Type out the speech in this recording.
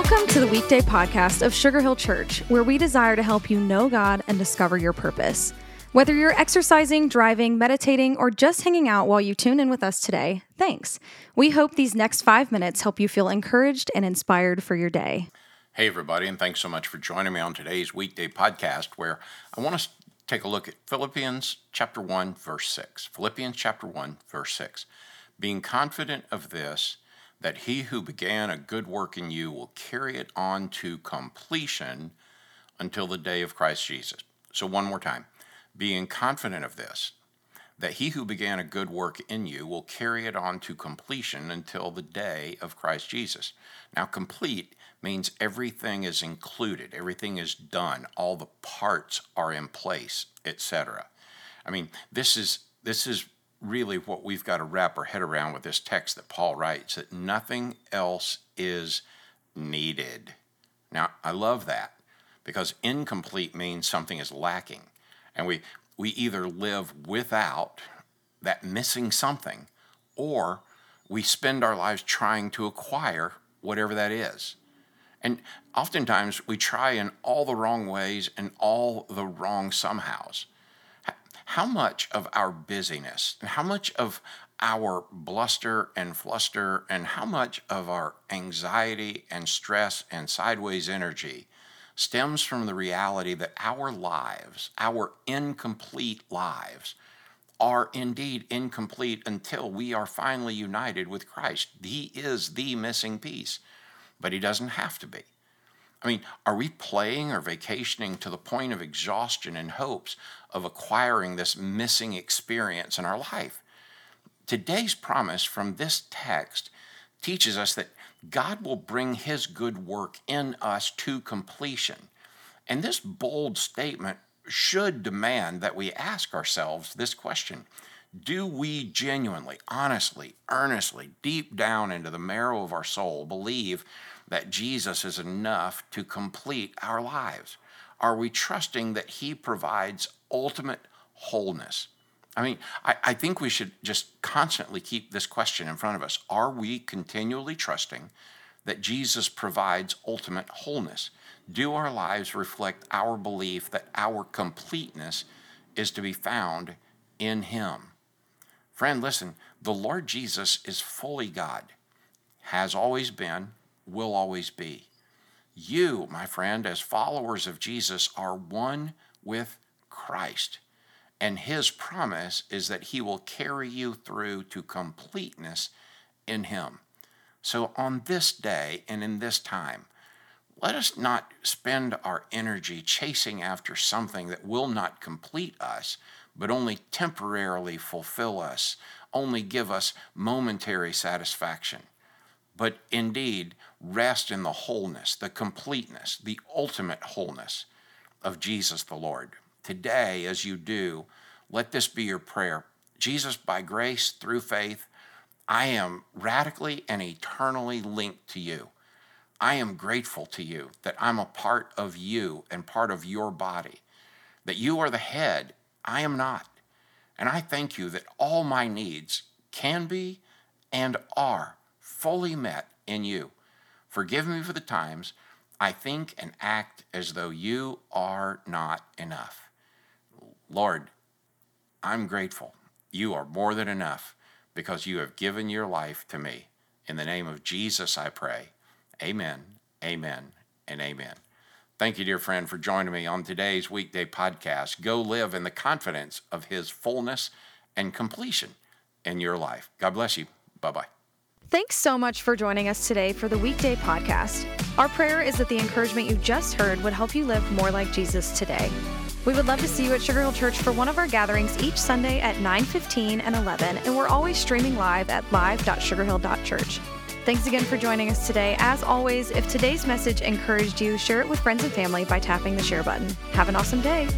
Welcome to the weekday podcast of Sugar Hill Church, where we desire to help you know God and discover your purpose. Whether you're exercising, driving, meditating, or just hanging out while you tune in with us today, thanks. We hope these next five minutes help you feel encouraged and inspired for your day. Hey, everybody, and thanks so much for joining me on today's weekday podcast where I want to take a look at Philippians chapter 1, verse 6. Philippians chapter 1, verse 6. Being confident of this, that he who began a good work in you will carry it on to completion until the day of Christ Jesus. So, one more time, being confident of this, that he who began a good work in you will carry it on to completion until the day of Christ Jesus. Now, complete means everything is included, everything is done, all the parts are in place, etc. I mean, this is this is really what we've got to wrap our head around with this text that Paul writes that nothing else is needed. Now, I love that because incomplete means something is lacking. And we, we either live without that missing something or we spend our lives trying to acquire whatever that is. And oftentimes we try in all the wrong ways and all the wrong somehows how much of our busyness, how much of our bluster and fluster, and how much of our anxiety and stress and sideways energy stems from the reality that our lives, our incomplete lives, are indeed incomplete until we are finally united with Christ. He is the missing piece, but He doesn't have to be. I mean, are we playing or vacationing to the point of exhaustion in hopes of acquiring this missing experience in our life? Today's promise from this text teaches us that God will bring His good work in us to completion. And this bold statement should demand that we ask ourselves this question Do we genuinely, honestly, earnestly, deep down into the marrow of our soul believe that Jesus is enough to complete our lives? Are we trusting that He provides ultimate wholeness? I mean, I, I, think we should just constantly keep this question in front of us. Are we continually trusting that Jesus provides ultimate wholeness? Do our lives reflect our belief that our completeness is to be found in Him? Friend, listen, the Lord Jesus is fully God, has always been, will always be. You, my friend, as followers of Jesus, are one with Christ. And his promise is that he will carry you through to completeness in him. So, on this day and in this time, let us not spend our energy chasing after something that will not complete us, but only temporarily fulfill us, only give us momentary satisfaction but indeed rest in the wholeness, the completeness, the ultimate wholeness of Jesus the Lord. Today, as you do, let this be your prayer. Jesus, by grace through faith, I am radically and eternally linked to you. I am grateful to you that I'm a part of you and part of your body, that you are the head, I am not. And I thank you that all my needs can be and are fully met in you. Forgive me for the times I think and act as though you are not enough. Lord, I'm grateful. You are more than enough because you have given your life to me. In the name of Jesus, I pray. Amen, amen, and amen. Thank you, dear friend, for joining me on today's weekday podcast. Go live in the confidence of His fullness and completion in your life. God bless you. Bye bye. Thanks so much for joining us today for the weekday podcast. Our prayer is that the encouragement you just heard would help you live more like Jesus today. We would love to see you at Sugar Hill Church for one of our gatherings each Sunday at 9:15 and 11, and we're always streaming live at live.sugarhill.church. Thanks again for joining us today. As always, if today's message encouraged you, share it with friends and family by tapping the share button. Have an awesome day.